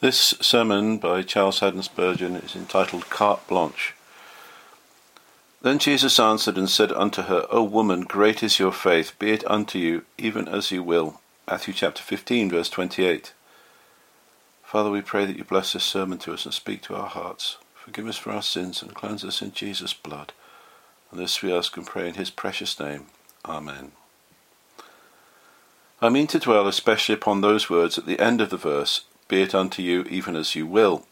This sermon by Charles Haddon Spurgeon is entitled Carte Blanche. Then Jesus answered and said unto her, O woman, great is your faith, be it unto you even as you will. Matthew chapter 15, verse 28. Father, we pray that you bless this sermon to us and speak to our hearts. Forgive us for our sins and cleanse us in Jesus' blood. And this we ask and pray in his precious name. Amen. I mean to dwell especially upon those words at the end of the verse, be it unto you even as you will.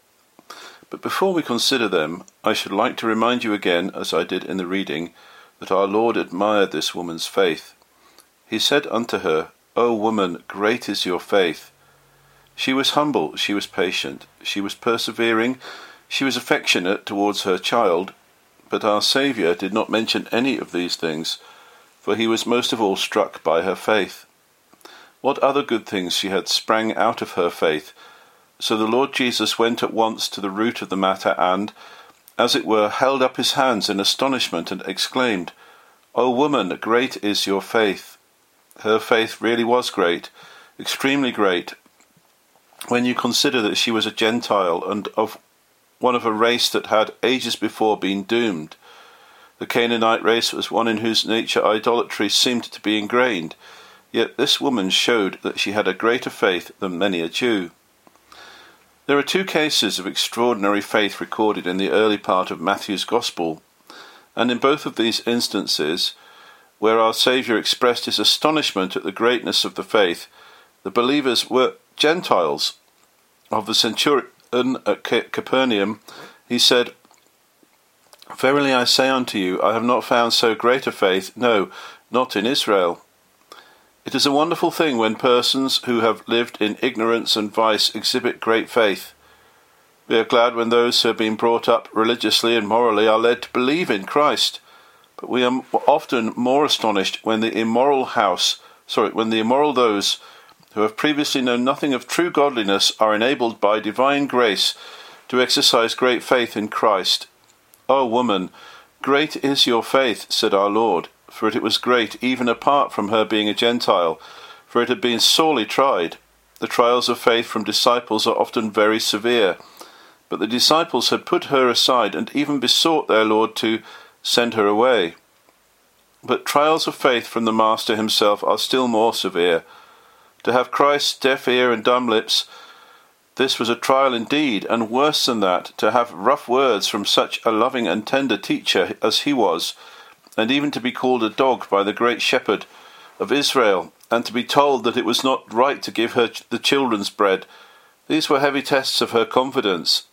But before we consider them, I should like to remind you again, as I did in the reading, that our Lord admired this woman's faith. He said unto her, O woman, great is your faith. She was humble, she was patient, she was persevering, she was affectionate towards her child, but our Saviour did not mention any of these things, for he was most of all struck by her faith. What other good things she had sprang out of her faith, so the Lord Jesus went at once to the root of the matter and, as it were, held up his hands in astonishment and exclaimed, O woman, great is your faith. Her faith really was great, extremely great, when you consider that she was a Gentile and of one of a race that had ages before been doomed. The Canaanite race was one in whose nature idolatry seemed to be ingrained, yet this woman showed that she had a greater faith than many a Jew. There are two cases of extraordinary faith recorded in the early part of Matthew's Gospel, and in both of these instances, where our Saviour expressed his astonishment at the greatness of the faith, the believers were Gentiles. Of the centurion at Capernaum, he said, Verily I say unto you, I have not found so great a faith, no, not in Israel. It is a wonderful thing when persons who have lived in ignorance and vice exhibit great faith. We are glad when those who have been brought up religiously and morally are led to believe in Christ, but we are often more astonished when the immoral house, sorry, when the immoral those who have previously known nothing of true godliness are enabled by divine grace to exercise great faith in Christ. O woman, great is your faith, said our Lord for it was great even apart from her being a Gentile, for it had been sorely tried. The trials of faith from disciples are often very severe. But the disciples had put her aside and even besought their Lord to send her away. But trials of faith from the Master himself are still more severe. To have Christ's deaf ear and dumb lips, this was a trial indeed, and worse than that, to have rough words from such a loving and tender teacher as he was, and even to be called a dog by the great shepherd of Israel, and to be told that it was not right to give her the children's bread. These were heavy tests of her confidence.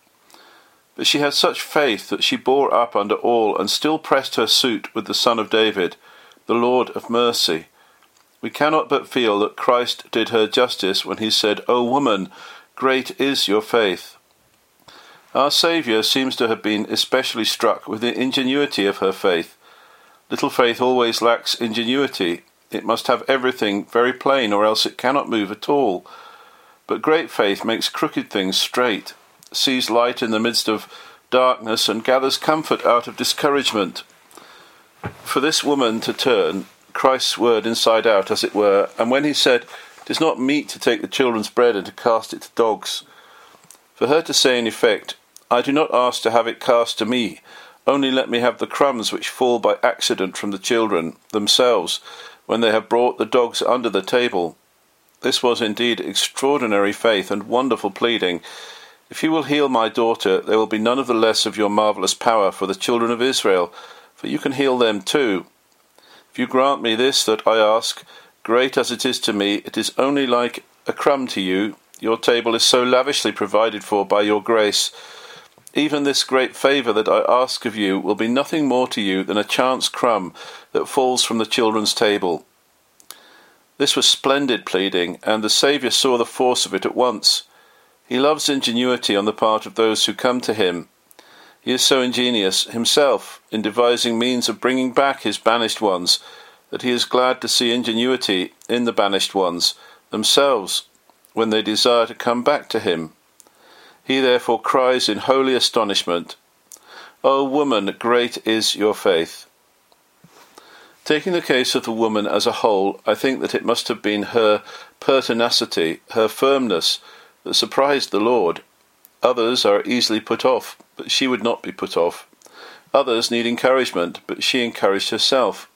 But she had such faith that she bore up under all and still pressed her suit with the Son of David, the Lord of mercy. We cannot but feel that Christ did her justice when he said, O woman, great is your faith. Our Saviour seems to have been especially struck with the ingenuity of her faith. Little faith always lacks ingenuity. It must have everything very plain, or else it cannot move at all. But great faith makes crooked things straight, sees light in the midst of darkness, and gathers comfort out of discouragement. For this woman to turn Christ's word inside out, as it were, and when he said, It is not meet to take the children's bread and to cast it to dogs, for her to say in effect, I do not ask to have it cast to me, only let me have the crumbs which fall by accident from the children themselves when they have brought the dogs under the table. This was indeed extraordinary faith and wonderful pleading. If you will heal my daughter, there will be none of the less of your marvellous power for the children of Israel, for you can heal them too. If you grant me this that I ask, great as it is to me, it is only like a crumb to you. Your table is so lavishly provided for by your grace even this great favour that I ask of you will be nothing more to you than a chance crumb that falls from the children's table. This was splendid pleading, and the Saviour saw the force of it at once. He loves ingenuity on the part of those who come to him. He is so ingenious himself in devising means of bringing back his banished ones that he is glad to see ingenuity in the banished ones themselves when they desire to come back to him. He therefore cries in holy astonishment, O woman, great is your faith. Taking the case of the woman as a whole, I think that it must have been her pertinacity, her firmness, that surprised the Lord. Others are easily put off, but she would not be put off. Others need encouragement, but she encouraged herself.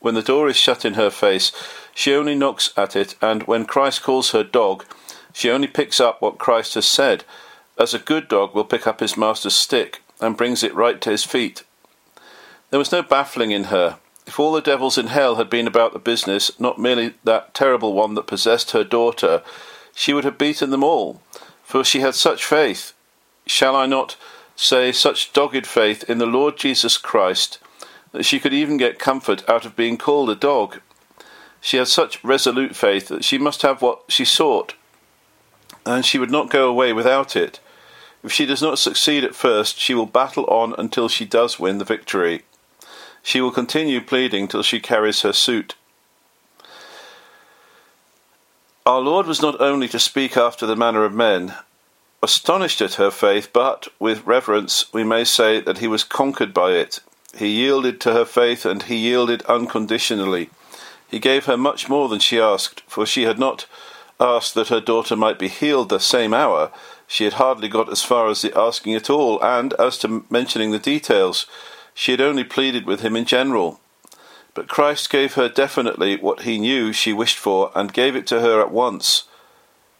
When the door is shut in her face, she only knocks at it, and when Christ calls her dog, she only picks up what Christ has said, as a good dog will pick up his master's stick and brings it right to his feet. There was no baffling in her. If all the devils in hell had been about the business, not merely that terrible one that possessed her daughter, she would have beaten them all, for she had such faith. Shall I not say such dogged faith in the Lord Jesus Christ that she could even get comfort out of being called a dog? She had such resolute faith that she must have what she sought, and she would not go away without it. If she does not succeed at first, she will battle on until she does win the victory. She will continue pleading till she carries her suit. Our Lord was not only to speak after the manner of men, astonished at her faith, but, with reverence, we may say that he was conquered by it. He yielded to her faith, and he yielded unconditionally. He gave her much more than she asked, for she had not asked that her daughter might be healed the same hour. She had hardly got as far as the asking at all, and as to mentioning the details, she had only pleaded with him in general. But Christ gave her definitely what he knew she wished for, and gave it to her at once.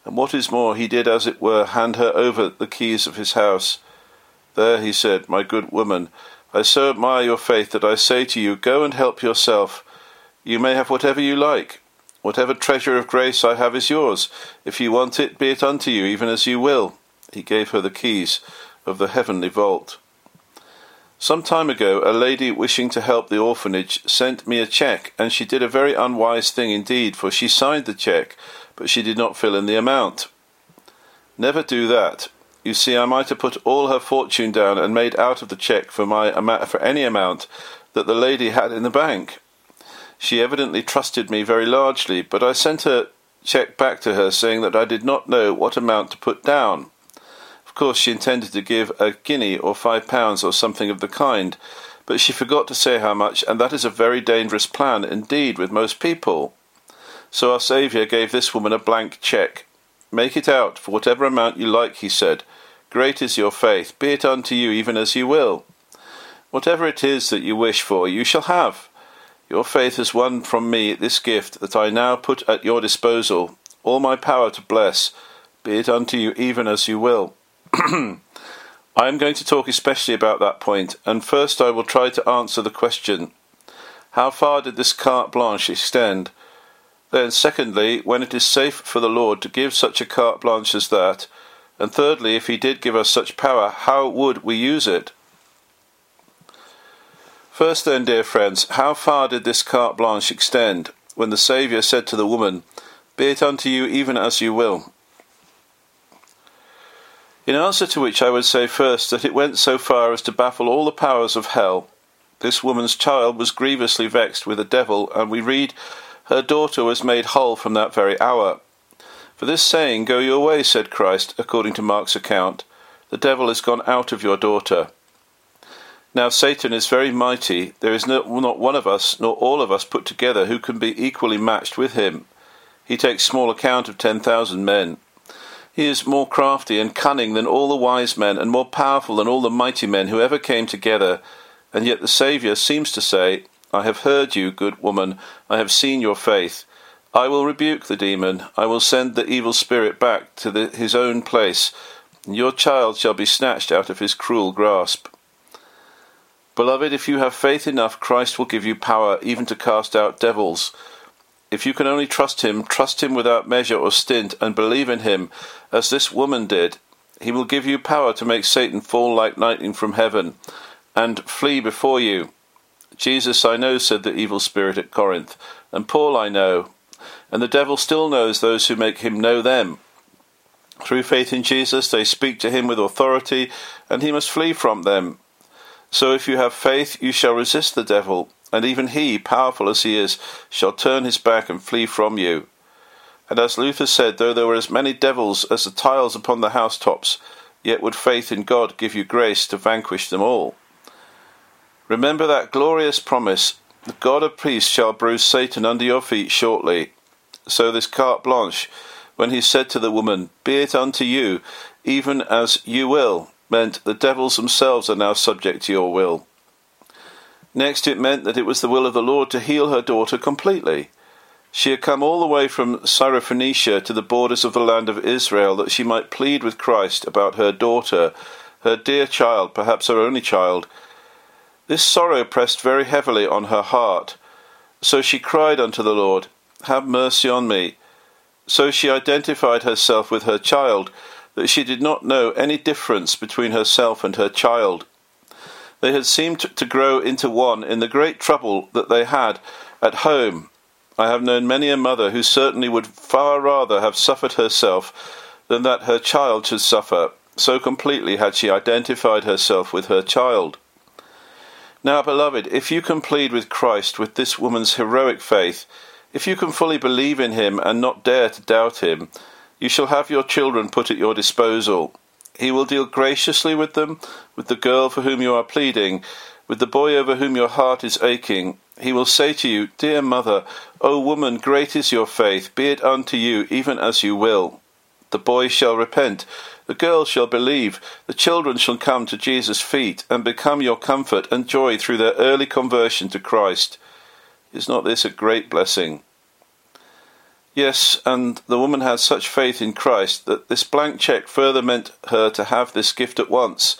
And what is more, he did, as it were, hand her over the keys of his house. There, he said, my good woman, I so admire your faith that I say to you, go and help yourself. You may have whatever you like. Whatever treasure of grace I have is yours. If you want it, be it unto you, even as you will. He gave her the keys of the heavenly vault. Some time ago, a lady wishing to help the orphanage sent me a cheque, and she did a very unwise thing indeed, for she signed the cheque, but she did not fill in the amount. Never do that. You see, I might have put all her fortune down and made out of the cheque for my for any amount that the lady had in the bank. She evidently trusted me very largely, but I sent her cheque back to her saying that I did not know what amount to put down course, she intended to give a guinea or five pounds or something of the kind, but she forgot to say how much, and that is a very dangerous plan indeed with most people. So our Saviour gave this woman a blank cheque. Make it out for whatever amount you like, he said. Great is your faith, be it unto you even as you will. Whatever it is that you wish for, you shall have. Your faith has won from me this gift that I now put at your disposal, all my power to bless, be it unto you even as you will. I am going to talk especially about that point, and first I will try to answer the question how far did this carte blanche extend? Then, secondly, when it is safe for the Lord to give such a carte blanche as that, and thirdly, if He did give us such power, how would we use it? First, then, dear friends, how far did this carte blanche extend when the Saviour said to the woman, Be it unto you even as you will? In answer to which I would say first that it went so far as to baffle all the powers of hell. This woman's child was grievously vexed with the devil, and we read, Her daughter was made whole from that very hour. For this saying, Go your way, said Christ, according to Mark's account, the devil is gone out of your daughter. Now Satan is very mighty. There is no, not one of us, nor all of us put together, who can be equally matched with him. He takes small account of ten thousand men. He is more crafty and cunning than all the wise men, and more powerful than all the mighty men who ever came together. And yet the Saviour seems to say, I have heard you, good woman, I have seen your faith. I will rebuke the demon, I will send the evil spirit back to the, his own place, and your child shall be snatched out of his cruel grasp. Beloved, if you have faith enough, Christ will give you power even to cast out devils. If you can only trust him, trust him without measure or stint, and believe in him, as this woman did. He will give you power to make Satan fall like lightning from heaven, and flee before you. Jesus I know, said the evil spirit at Corinth, and Paul I know, and the devil still knows those who make him know them. Through faith in Jesus, they speak to him with authority, and he must flee from them. So if you have faith, you shall resist the devil and even he, powerful as he is, shall turn his back and flee from you. And as Luther said, though there were as many devils as the tiles upon the housetops, yet would faith in God give you grace to vanquish them all. Remember that glorious promise the God of peace shall bruise Satan under your feet shortly. So this carte blanche when he said to the woman, Be it unto you, even as you will, meant the devils themselves are now subject to your will. Next, it meant that it was the will of the Lord to heal her daughter completely. She had come all the way from Syrophoenicia to the borders of the land of Israel that she might plead with Christ about her daughter, her dear child, perhaps her only child. This sorrow pressed very heavily on her heart. So she cried unto the Lord, Have mercy on me. So she identified herself with her child, that she did not know any difference between herself and her child. They had seemed to grow into one in the great trouble that they had at home I have known many a mother who certainly would far rather have suffered herself than that her child should suffer, so completely had she identified herself with her child. Now, beloved, if you can plead with Christ with this woman's heroic faith, if you can fully believe in him and not dare to doubt him, you shall have your children put at your disposal. He will deal graciously with them, with the girl for whom you are pleading, with the boy over whom your heart is aching, he will say to you, Dear mother, O woman, great is your faith, be it unto you even as you will. The boy shall repent, the girl shall believe, the children shall come to Jesus' feet and become your comfort and joy through their early conversion to Christ. Is not this a great blessing? Yes, and the woman had such faith in Christ that this blank cheque further meant her to have this gift at once.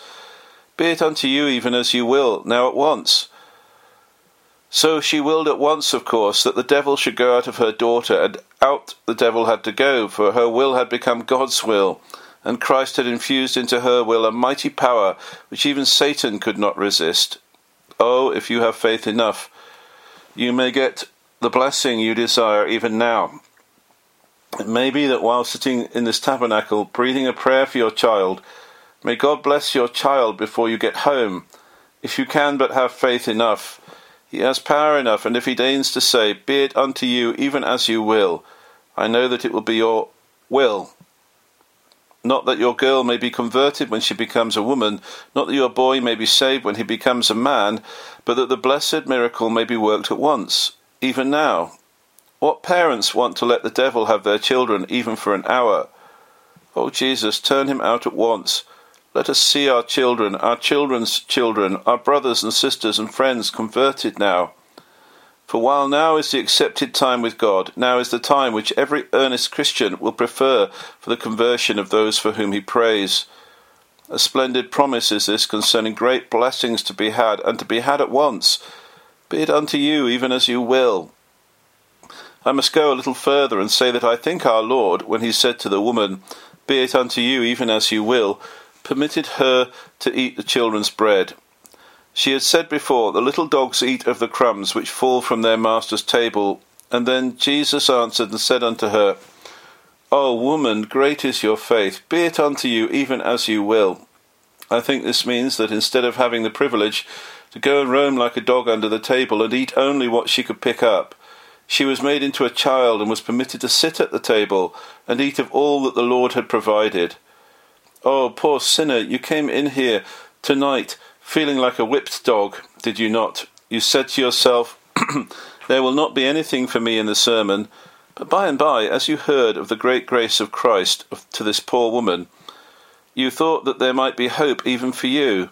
Be it unto you even as you will, now at once. So she willed at once, of course, that the devil should go out of her daughter, and out the devil had to go, for her will had become God's will, and Christ had infused into her will a mighty power which even Satan could not resist. Oh, if you have faith enough, you may get the blessing you desire even now. It may be that while sitting in this tabernacle, breathing a prayer for your child, may God bless your child before you get home, if you can but have faith enough he has power enough, and if he deigns to say, Be it unto you even as you will, I know that it will be your will. Not that your girl may be converted when she becomes a woman, not that your boy may be saved when he becomes a man, but that the blessed miracle may be worked at once, even now. What parents want to let the devil have their children even for an hour? Oh, Jesus, turn him out at once. Let us see our children, our children's children, our brothers and sisters and friends converted now. For while now is the accepted time with God, now is the time which every earnest Christian will prefer for the conversion of those for whom he prays. A splendid promise is this concerning great blessings to be had, and to be had at once. Be it unto you even as you will. I must go a little further and say that I think our Lord, when he said to the woman, Be it unto you even as you will, permitted her to eat the children's bread. She had said before, The little dogs eat of the crumbs which fall from their master's table. And then Jesus answered and said unto her, O woman, great is your faith, be it unto you even as you will. I think this means that instead of having the privilege to go and roam like a dog under the table and eat only what she could pick up, she was made into a child and was permitted to sit at the table and eat of all that the Lord had provided. Oh, poor sinner, you came in here tonight feeling like a whipped dog, did you not? You said to yourself, There will not be anything for me in the sermon. But by and by, as you heard of the great grace of Christ to this poor woman, you thought that there might be hope even for you.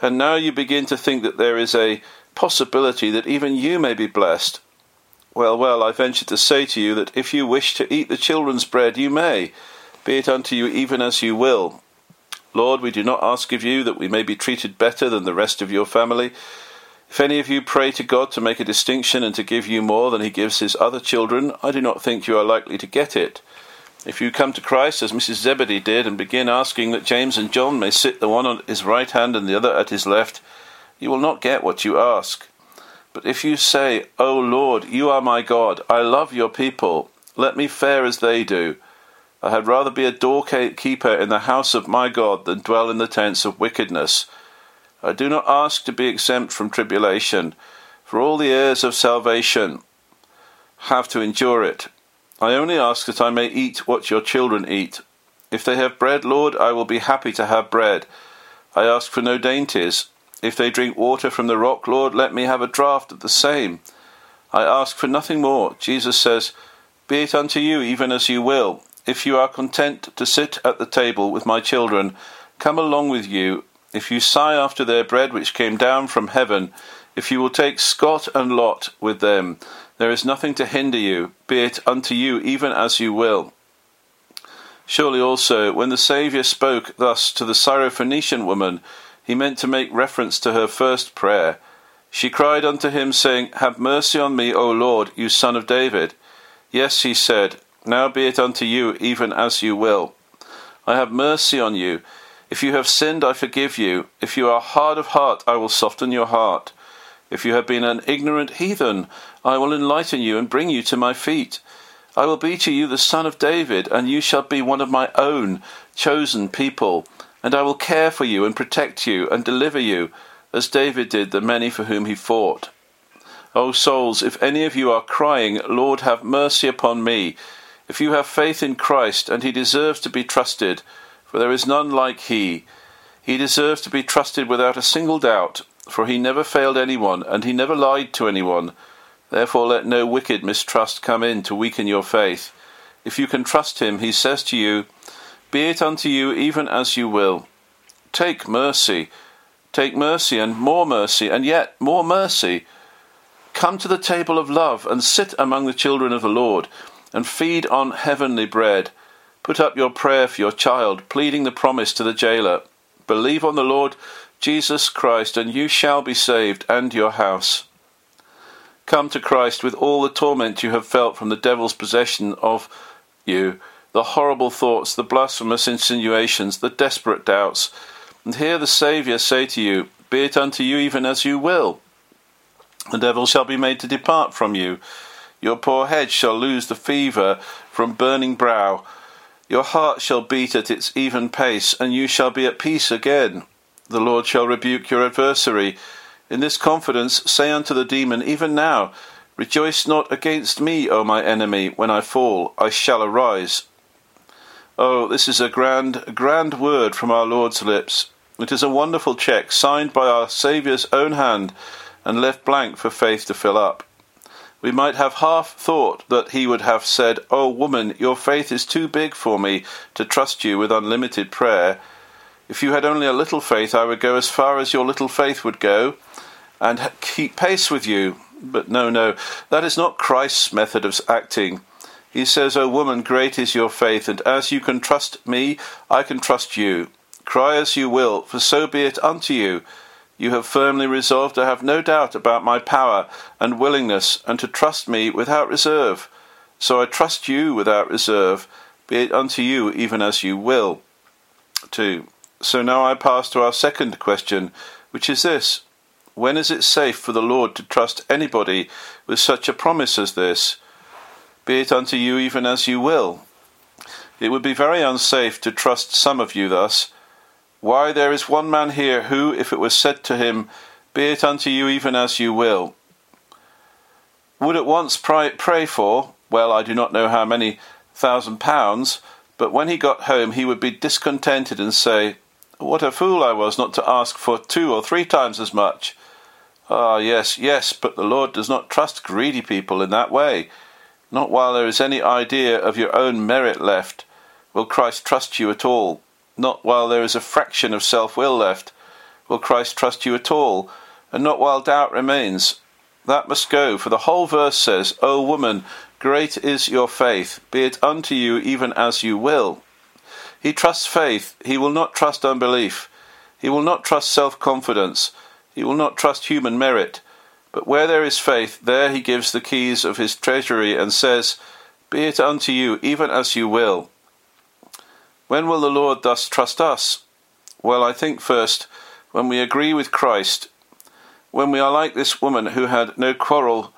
And now you begin to think that there is a possibility that even you may be blessed. Well, well, I venture to say to you that if you wish to eat the children's bread, you may be it unto you even as you will. Lord, we do not ask of you that we may be treated better than the rest of your family. If any of you pray to God to make a distinction and to give you more than he gives his other children, I do not think you are likely to get it. If you come to Christ as Mrs. Zebedee did and begin asking that James and John may sit the one on his right hand and the other at his left, you will not get what you ask. But if you say, O Lord, you are my God, I love your people, let me fare as they do, I had rather be a doorkeeper in the house of my God than dwell in the tents of wickedness. I do not ask to be exempt from tribulation, for all the heirs of salvation have to endure it. I only ask that I may eat what your children eat. If they have bread, Lord, I will be happy to have bread. I ask for no dainties. If they drink water from the rock, Lord, let me have a draught of the same. I ask for nothing more. Jesus says, Be it unto you even as you will. if you are content to sit at the table with my children, come along with you. If you sigh after their bread which came down from heaven, if you will take Scot and Lot with them, there is nothing to hinder you, be it unto you even as you will. Surely also, when the Saviour spoke thus to the Syrophoenician woman, he meant to make reference to her first prayer. She cried unto him, saying, Have mercy on me, O Lord, you son of David. Yes, he said, Now be it unto you even as you will. I have mercy on you. If you have sinned, I forgive you. If you are hard of heart, I will soften your heart. If you have been an ignorant heathen, I will enlighten you and bring you to my feet. I will be to you the son of David, and you shall be one of my own chosen people, and I will care for you and protect you and deliver you, as David did the many for whom he fought. O souls, if any of you are crying, Lord, have mercy upon me, if you have faith in Christ, and he deserves to be trusted, for there is none like he, he deserves to be trusted without a single doubt, for he never failed anyone, and he never lied to anyone. Therefore let no wicked mistrust come in to weaken your faith. If you can trust him, he says to you, Be it unto you even as you will. Take mercy, take mercy, and more mercy, and yet more mercy. Come to the table of love, and sit among the children of the Lord, and feed on heavenly bread. Put up your prayer for your child, pleading the promise to the jailer. Believe on the Lord Jesus Christ, and you shall be saved, and your house. Come to Christ with all the torment you have felt from the devil's possession of you, the horrible thoughts, the blasphemous insinuations, the desperate doubts, and hear the Saviour say to you, Be it unto you even as you will. The devil shall be made to depart from you. Your poor head shall lose the fever from burning brow. Your heart shall beat at its even pace, and you shall be at peace again. The Lord shall rebuke your adversary. In this confidence say unto the demon, Even now, Rejoice not against me, O my enemy. When I fall, I shall arise. Oh, this is a grand, grand word from our Lord's lips. It is a wonderful cheque signed by our Saviour's own hand and left blank for faith to fill up. We might have half thought that he would have said, Oh, woman, your faith is too big for me to trust you with unlimited prayer if you had only a little faith, I would go as far as your little faith would go and keep pace with you. But no, no, that is not Christ's method of acting. He says, O woman, great is your faith, and as you can trust me, I can trust you. Cry as you will, for so be it unto you. You have firmly resolved to have no doubt about my power and willingness, and to trust me without reserve. So I trust you without reserve. Be it unto you even as you will. 2. So now I pass to our second question, which is this When is it safe for the Lord to trust anybody with such a promise as this? Be it unto you even as you will. It would be very unsafe to trust some of you thus. Why, there is one man here who, if it was said to him, Be it unto you even as you will, would at once pray, pray for, well, I do not know how many thousand pounds, but when he got home he would be discontented and say, what a fool I was not to ask for two or three times as much. Ah, yes, yes, but the Lord does not trust greedy people in that way. Not while there is any idea of your own merit left will Christ trust you at all. Not while there is a fraction of self will left will Christ trust you at all, and not while doubt remains. That must go, for the whole verse says, O woman, great is your faith, be it unto you even as you will. He trusts faith. He will not trust unbelief. He will not trust self confidence. He will not trust human merit. But where there is faith, there he gives the keys of his treasury and says, Be it unto you even as you will. When will the Lord thus trust us? Well, I think first, when we agree with Christ, when we are like this woman who had no quarrel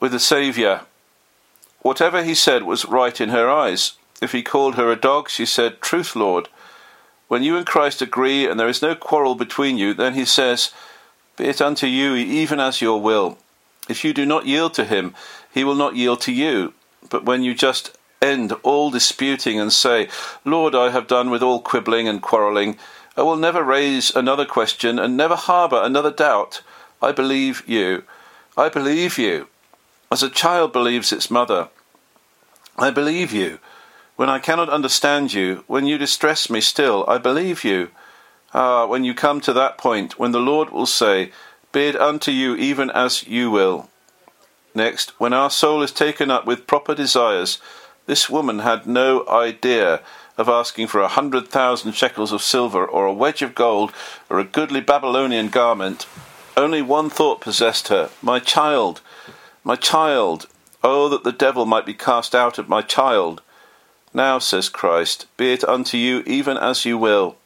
with the Saviour. Whatever he said was right in her eyes. If he called her a dog, she said, Truth, Lord. When you and Christ agree and there is no quarrel between you, then he says, Be it unto you even as your will. If you do not yield to him, he will not yield to you. But when you just end all disputing and say, Lord, I have done with all quibbling and quarrelling, I will never raise another question and never harbour another doubt. I believe you. I believe you. As a child believes its mother. I believe you. When I cannot understand you, when you distress me still, I believe you. Ah, when you come to that point, when the Lord will say, Be it unto you even as you will. Next, when our soul is taken up with proper desires, this woman had no idea of asking for a hundred thousand shekels of silver, or a wedge of gold, or a goodly Babylonian garment. Only one thought possessed her My child, my child. Oh, that the devil might be cast out of my child. Now, says Christ, be it unto you even as you will.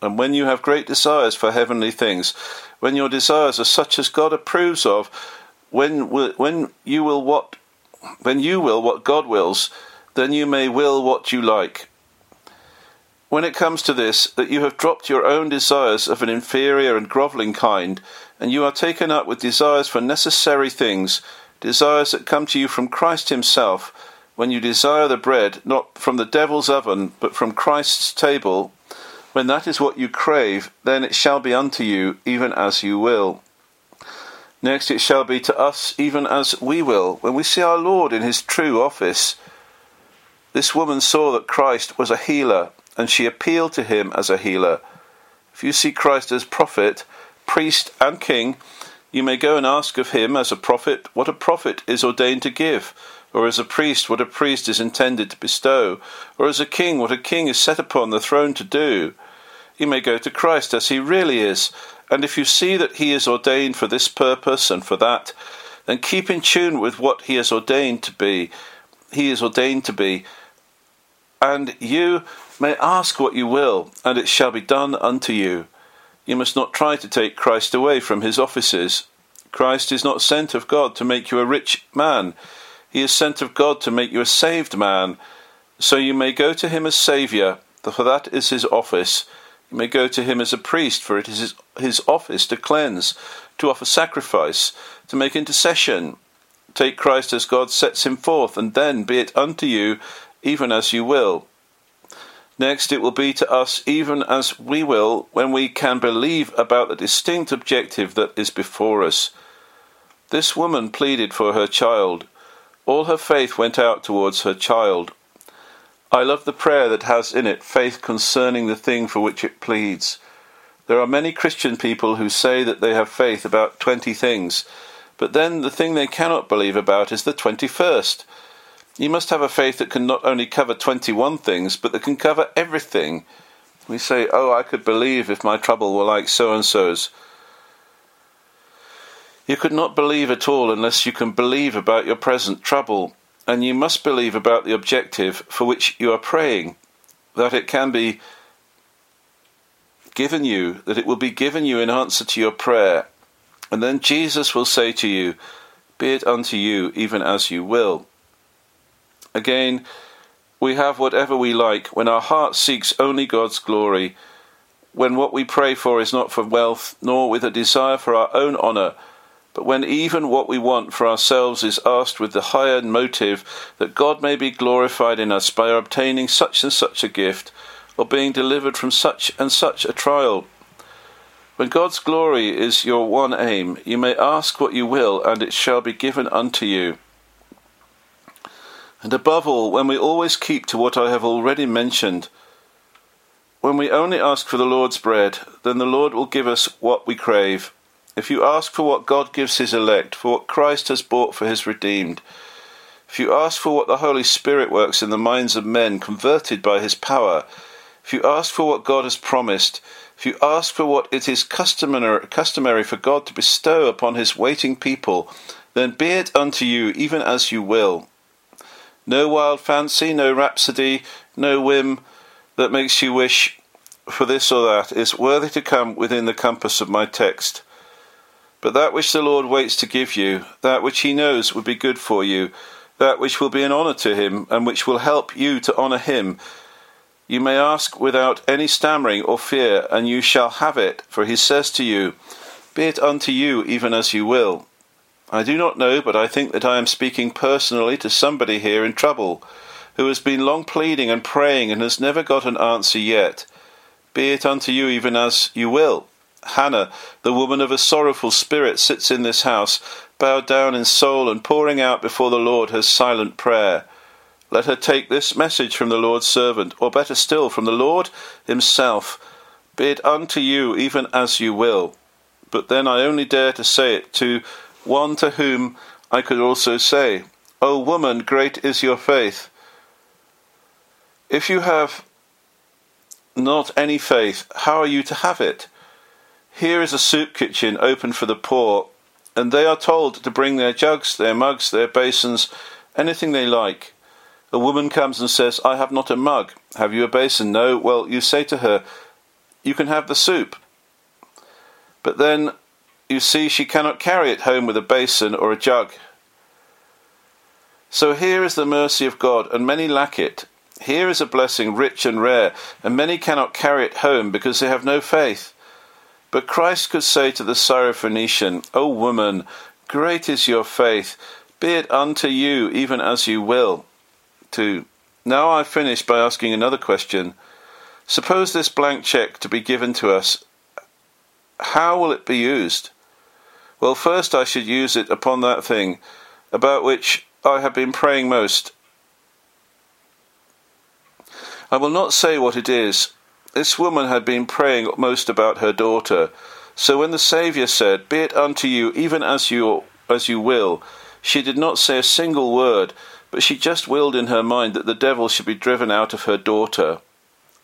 And when you have great desires for heavenly things, when your desires are such as God approves of, when when you will what when you will what God wills, then you may will what you like. When it comes to this, that you have dropped your own desires of an inferior and grovelling kind, and you are taken up with desires for necessary things, desires that come to you from Christ Himself, when you desire the bread not from the devil's oven, but from Christ's table, when that is what you crave, then it shall be unto you even as you will. Next, it shall be to us even as we will, when we see our Lord in His true office. This woman saw that Christ was a healer and she appealed to him as a healer. If you see Christ as prophet, priest, and king, you may go and ask of him as a prophet what a prophet is ordained to give, or as a priest what a priest is intended to bestow, or as a king what a king is set upon the throne to do. You may go to Christ as he really is, and if you see that he is ordained for this purpose and for that, then keep in tune with what he is ordained to be. He is ordained to be, and you may ask what you will, and it shall be done unto you. You must not try to take Christ away from his offices. Christ is not sent of God to make you a rich man, he is sent of God to make you a saved man. So you may go to him as Saviour, for that is his office. You may go to him as a priest, for it is his, his office to cleanse, to offer sacrifice, to make intercession. Take Christ as God sets him forth, and then be it unto you even as you will. Next, it will be to us even as we will when we can believe about the distinct objective that is before us. This woman pleaded for her child. All her faith went out towards her child. I love the prayer that has in it faith concerning the thing for which it pleads. There are many Christian people who say that they have faith about twenty things, but then the thing they cannot believe about is the twenty first. You must have a faith that can not only cover 21 things, but that can cover everything. We say, Oh, I could believe if my trouble were like so and so's. You could not believe at all unless you can believe about your present trouble, and you must believe about the objective for which you are praying, that it can be given you, that it will be given you in answer to your prayer. And then Jesus will say to you, Be it unto you even as you will. Again, we have whatever we like when our heart seeks only God's glory, when what we pray for is not for wealth, nor with a desire for our own honour, but when even what we want for ourselves is asked with the higher motive that God may be glorified in us by obtaining such and such a gift, or being delivered from such and such a trial. When God's glory is your one aim, you may ask what you will, and it shall be given unto you. And above all, when we always keep to what I have already mentioned, when we only ask for the Lord's bread, then the Lord will give us what we crave. If you ask for what God gives his elect, for what Christ has bought for his redeemed, if you ask for what the Holy Spirit works in the minds of men converted by his power, if you ask for what God has promised, if you ask for what it is customary for God to bestow upon his waiting people, then be it unto you even as you will. No wild fancy, no rhapsody, no whim that makes you wish for this or that is worthy to come within the compass of my text. But that which the Lord waits to give you, that which he knows would be good for you, that which will be an honour to him, and which will help you to honour him, you may ask without any stammering or fear, and you shall have it, for he says to you, Be it unto you even as you will. I do not know, but I think that I am speaking personally to somebody here in trouble, who has been long pleading and praying and has never got an answer yet. Be it unto you even as you will. Hannah, the woman of a sorrowful spirit, sits in this house, bowed down in soul and pouring out before the Lord her silent prayer. let her take this message from the Lord's servant, or better still, from the Lord himself. Be it unto you even as you will. But then I only dare to say it to one to whom I could also say, O woman, great is your faith. If you have not any faith, how are you to have it? Here is a soup kitchen open for the poor, and they are told to bring their jugs, their mugs, their basins, anything they like. A woman comes and says, I have not a mug. Have you a basin? No. Well, you say to her, You can have the soup. But then you see she cannot carry it home with a basin or a jug. So here is the mercy of God, and many lack it. Here is a blessing rich and rare, and many cannot carry it home because they have no faith. But Christ could say to the Syrophoenician, O woman, great is your faith, be it unto you even as you will. 2. Now I finish by asking another question. Suppose this blank cheque to be given to us, how will it be used? Well, first I should use it upon that thing about which I have been praying most. I will not say what it is. This woman had been praying most about her daughter. So when the Saviour said, Be it unto you even as you as you will, she did not say a single word, but she just willed in her mind that the devil should be driven out of her daughter.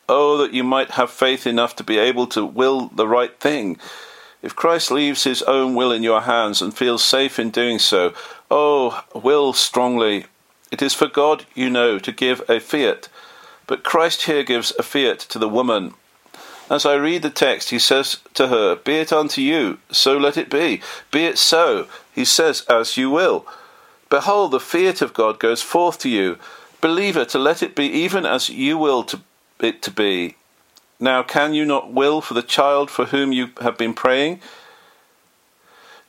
Oh, that you might have faith enough to be able to will the right thing. If Christ leaves his own will in your hands and feels safe in doing so, oh, will strongly. It is for God, you know, to give a fiat. But Christ here gives a fiat to the woman. As I read the text, he says to her, Be it unto you, so let it be. Be it so, he says, as you will. Behold, the fiat of God goes forth to you. Believer, to let it be even as you will to it to be. Now, can you not will for the child for whom you have been praying?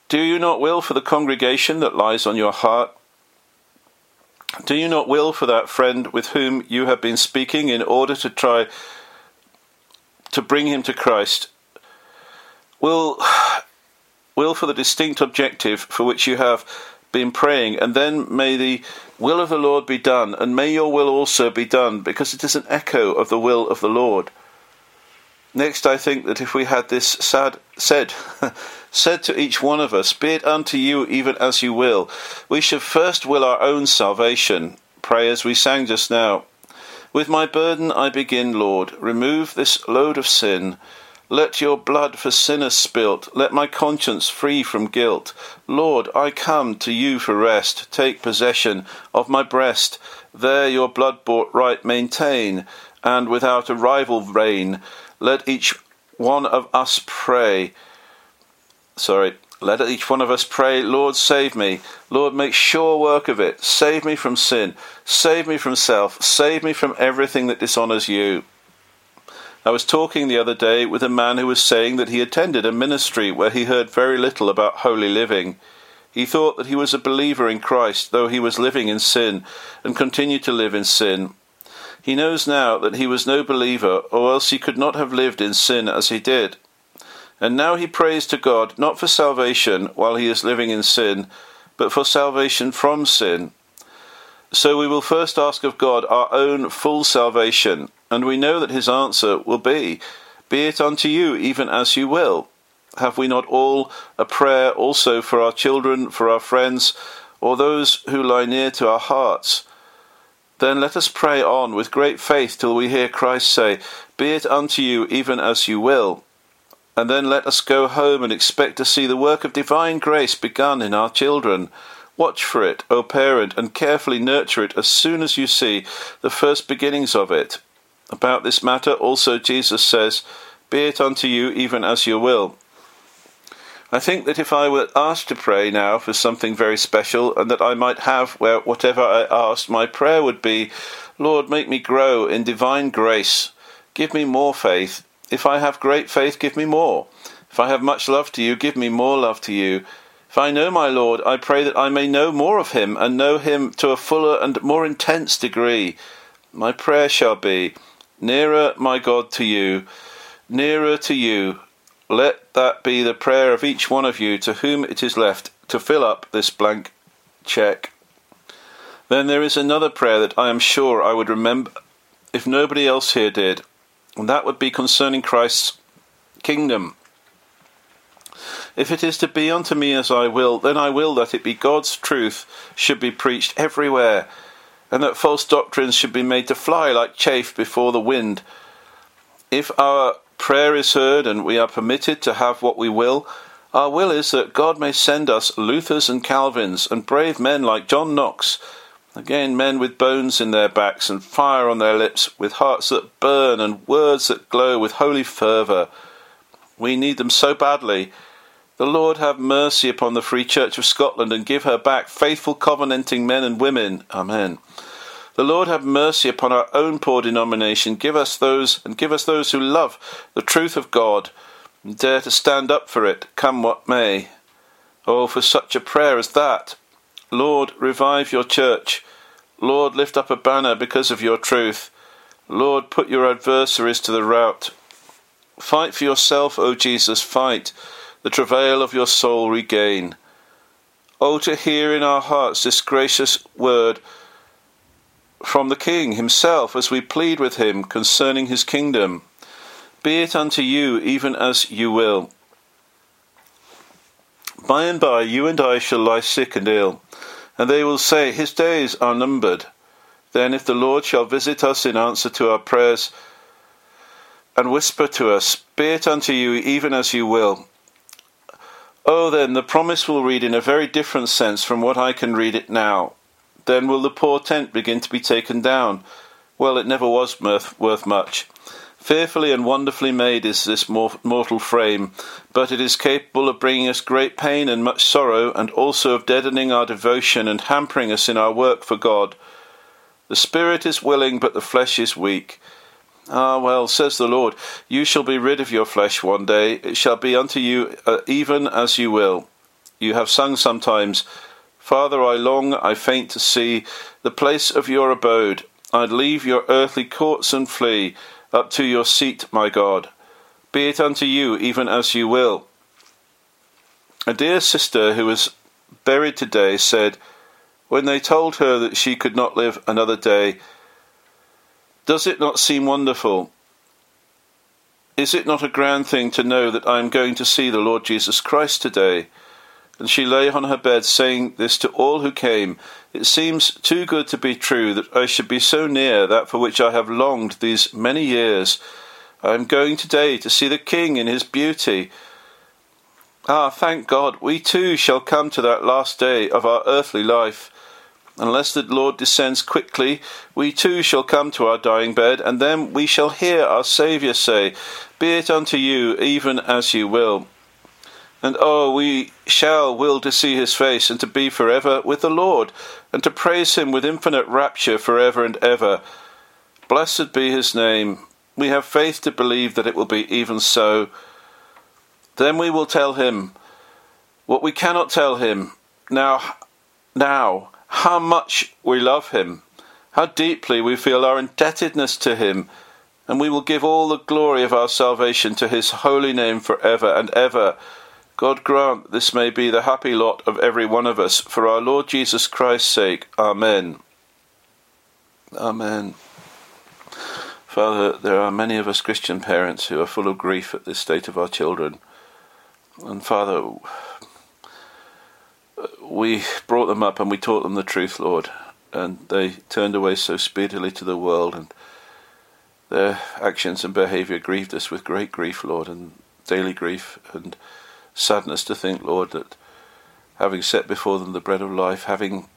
Do you not will for the congregation that lies on your heart? Do you not will for that friend with whom you have been speaking in order to try to bring him to Christ? Will will for the distinct objective for which you have been praying, and then may the will of the Lord be done, and may your will also be done, because it is an echo of the will of the Lord. Next, I think that if we had this sad, said, said to each one of us, Be it unto you even as you will, we should first will our own salvation. Pray as we sang just now. With my burden I begin, Lord, remove this load of sin. Let your blood for sinners spilt, let my conscience free from guilt. Lord, I come to you for rest. Take possession of my breast. There your blood bought right maintain, and without a rival reign. Let each one of us pray. Sorry, let each one of us pray, Lord, save me. Lord, make sure work of it. Save me from sin. Save me from self. Save me from everything that dishonours you. I was talking the other day with a man who was saying that he attended a ministry where he heard very little about holy living. He thought that he was a believer in Christ, though he was living in sin, and continued to live in sin. He knows now that he was no believer, or else he could not have lived in sin as he did. And now he prays to God not for salvation while he is living in sin, but for salvation from sin. So we will first ask of God our own full salvation, and we know that his answer will be, Be it unto you even as you will. Have we not all a prayer also for our children, for our friends, or those who lie near to our hearts? Then let us pray on with great faith till we hear Christ say, Be it unto you even as you will. And then let us go home and expect to see the work of divine grace begun in our children. Watch for it, O parent, and carefully nurture it as soon as you see the first beginnings of it. About this matter also Jesus says, Be it unto you even as you will. I think that if I were asked to pray now for something very special, and that I might have where whatever I asked, my prayer would be, Lord, make me grow in divine grace. Give me more faith. If I have great faith, give me more. If I have much love to you, give me more love to you. If I know my Lord, I pray that I may know more of him and know him to a fuller and more intense degree. My prayer shall be, Nearer, my God, to you, nearer to you. Let that be the prayer of each one of you to whom it is left to fill up this blank check. Then there is another prayer that I am sure I would remember if nobody else here did, and that would be concerning Christ's kingdom. If it is to be unto me as I will, then I will that it be God's truth should be preached everywhere, and that false doctrines should be made to fly like chaff before the wind. If our prayer is heard and we are permitted to have what we will, our will is that God may send us Luthers and Calvins and brave men like John Knox, again men with bones in their backs and fire on their lips, with hearts that burn and words that glow with holy fervour. We need them so badly the Lord have mercy upon the Free Church of Scotland and give her back faithful covenanting men and women. Amen. The Lord have mercy upon our own poor denomination. Give us those and give us those who love the truth of God and dare to stand up for it, come what may. Oh, for such a prayer as that. Lord, revive your church. Lord, lift up a banner because of your truth. Lord, put your adversaries to the rout. Fight for yourself, O Jesus, fight the travail of your soul regain. Oh, to hear in our hearts this gracious word from the King himself as we plead with him concerning his kingdom. Be it unto you even as you will. By and by you and I shall lie sick and ill, and they will say, His days are numbered. Then, if the Lord shall visit us in answer to our prayers, and whisper to us, Be it unto you even as you will, Oh, then the promise will read in a very different sense from what I can read it now. Then will the poor tent begin to be taken down? Well, it never was worth much. Fearfully and wonderfully made is this mortal frame, but it is capable of bringing us great pain and much sorrow, and also of deadening our devotion and hampering us in our work for God. The spirit is willing, but the flesh is weak. Ah, well, says the Lord, you shall be rid of your flesh one day. It shall be unto you uh, even as you will. You have sung sometimes, Father, I long, I faint to see the place of your abode. I'd leave your earthly courts and flee up to your seat, my God. Be it unto you even as you will. A dear sister who was buried today said, when they told her that she could not live another day, does it not seem wonderful? Is it not a grand thing to know that I am going to see the Lord Jesus Christ today? And she lay on her bed saying this to all who came. It seems too good to be true that I should be so near that for which I have longed these many years. I am going today to see the King in his beauty. Ah, thank God, we too shall come to that last day of our earthly life. Unless the Lord descends quickly, we too shall come to our dying bed, and then we shall hear our Saviour say, Be it unto you even as you will. And oh, we shall will to see his face, and to be for ever with the Lord, and to praise him with infinite rapture for ever and ever. Blessed be his name. We have faith to believe that it will be even so. Then we will tell him what we cannot tell him. Now, now, how much we love him, how deeply we feel our indebtedness to him, and we will give all the glory of our salvation to his holy name for ever and ever. God grant this may be the happy lot of every one of us, for our Lord Jesus Christ's sake. Amen. Amen. Father, there are many of us Christian parents who are full of grief at this state of our children. And Father, we brought them up and we taught them the truth, Lord, and they turned away so speedily to the world, and their actions and behaviour grieved us with great grief, Lord, and daily grief and sadness to think, Lord, that having set before them the bread of life, having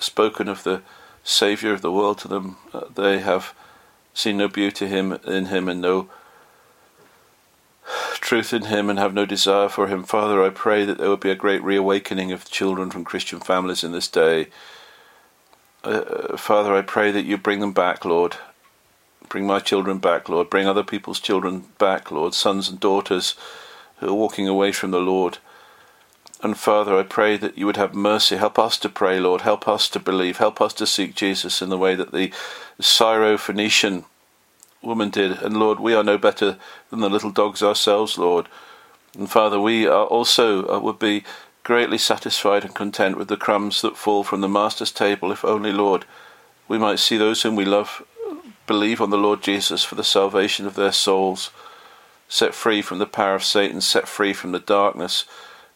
spoken of the Saviour of the world to them, uh, they have seen no beauty him in him and no truth in him and have no desire for him. Father, I pray that there will be a great reawakening of children from Christian families in this day. Uh, uh, Father, I pray that you bring them back, Lord. Bring my children back, Lord. Bring other people's children back, Lord. Sons and daughters who are walking away from the Lord. And Father, I pray that you would have mercy. Help us to pray, Lord. Help us to believe. Help us to seek Jesus in the way that the Syro-Phoenician woman did. And Lord, we are no better than the little dogs ourselves, Lord. And Father, we are also uh, would be greatly satisfied and content with the crumbs that fall from the Master's table, if only, Lord, we might see those whom we love believe on the Lord Jesus for the salvation of their souls, set free from the power of Satan, set free from the darkness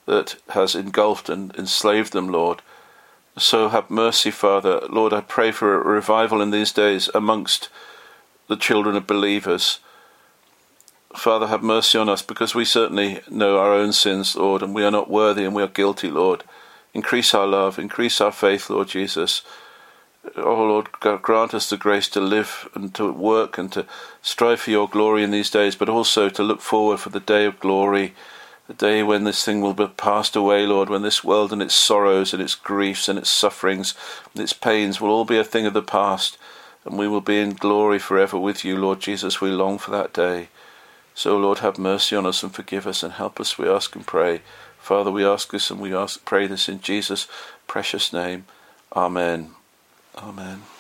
that has engulfed and enslaved them, Lord. So have mercy, Father. Lord, I pray for a revival in these days amongst the children of believers. Father, have mercy on us because we certainly know our own sins, Lord, and we are not worthy and we are guilty, Lord. Increase our love, increase our faith, Lord Jesus. Oh Lord, grant us the grace to live and to work and to strive for your glory in these days, but also to look forward for the day of glory, the day when this thing will be passed away, Lord, when this world and its sorrows and its griefs and its sufferings and its pains will all be a thing of the past, and we will be in glory forever with you, Lord Jesus. We long for that day. So, Lord, have mercy on us and forgive us and help us, we ask and pray. Father, we ask this and we ask, pray this in Jesus' precious name. Amen. Amen.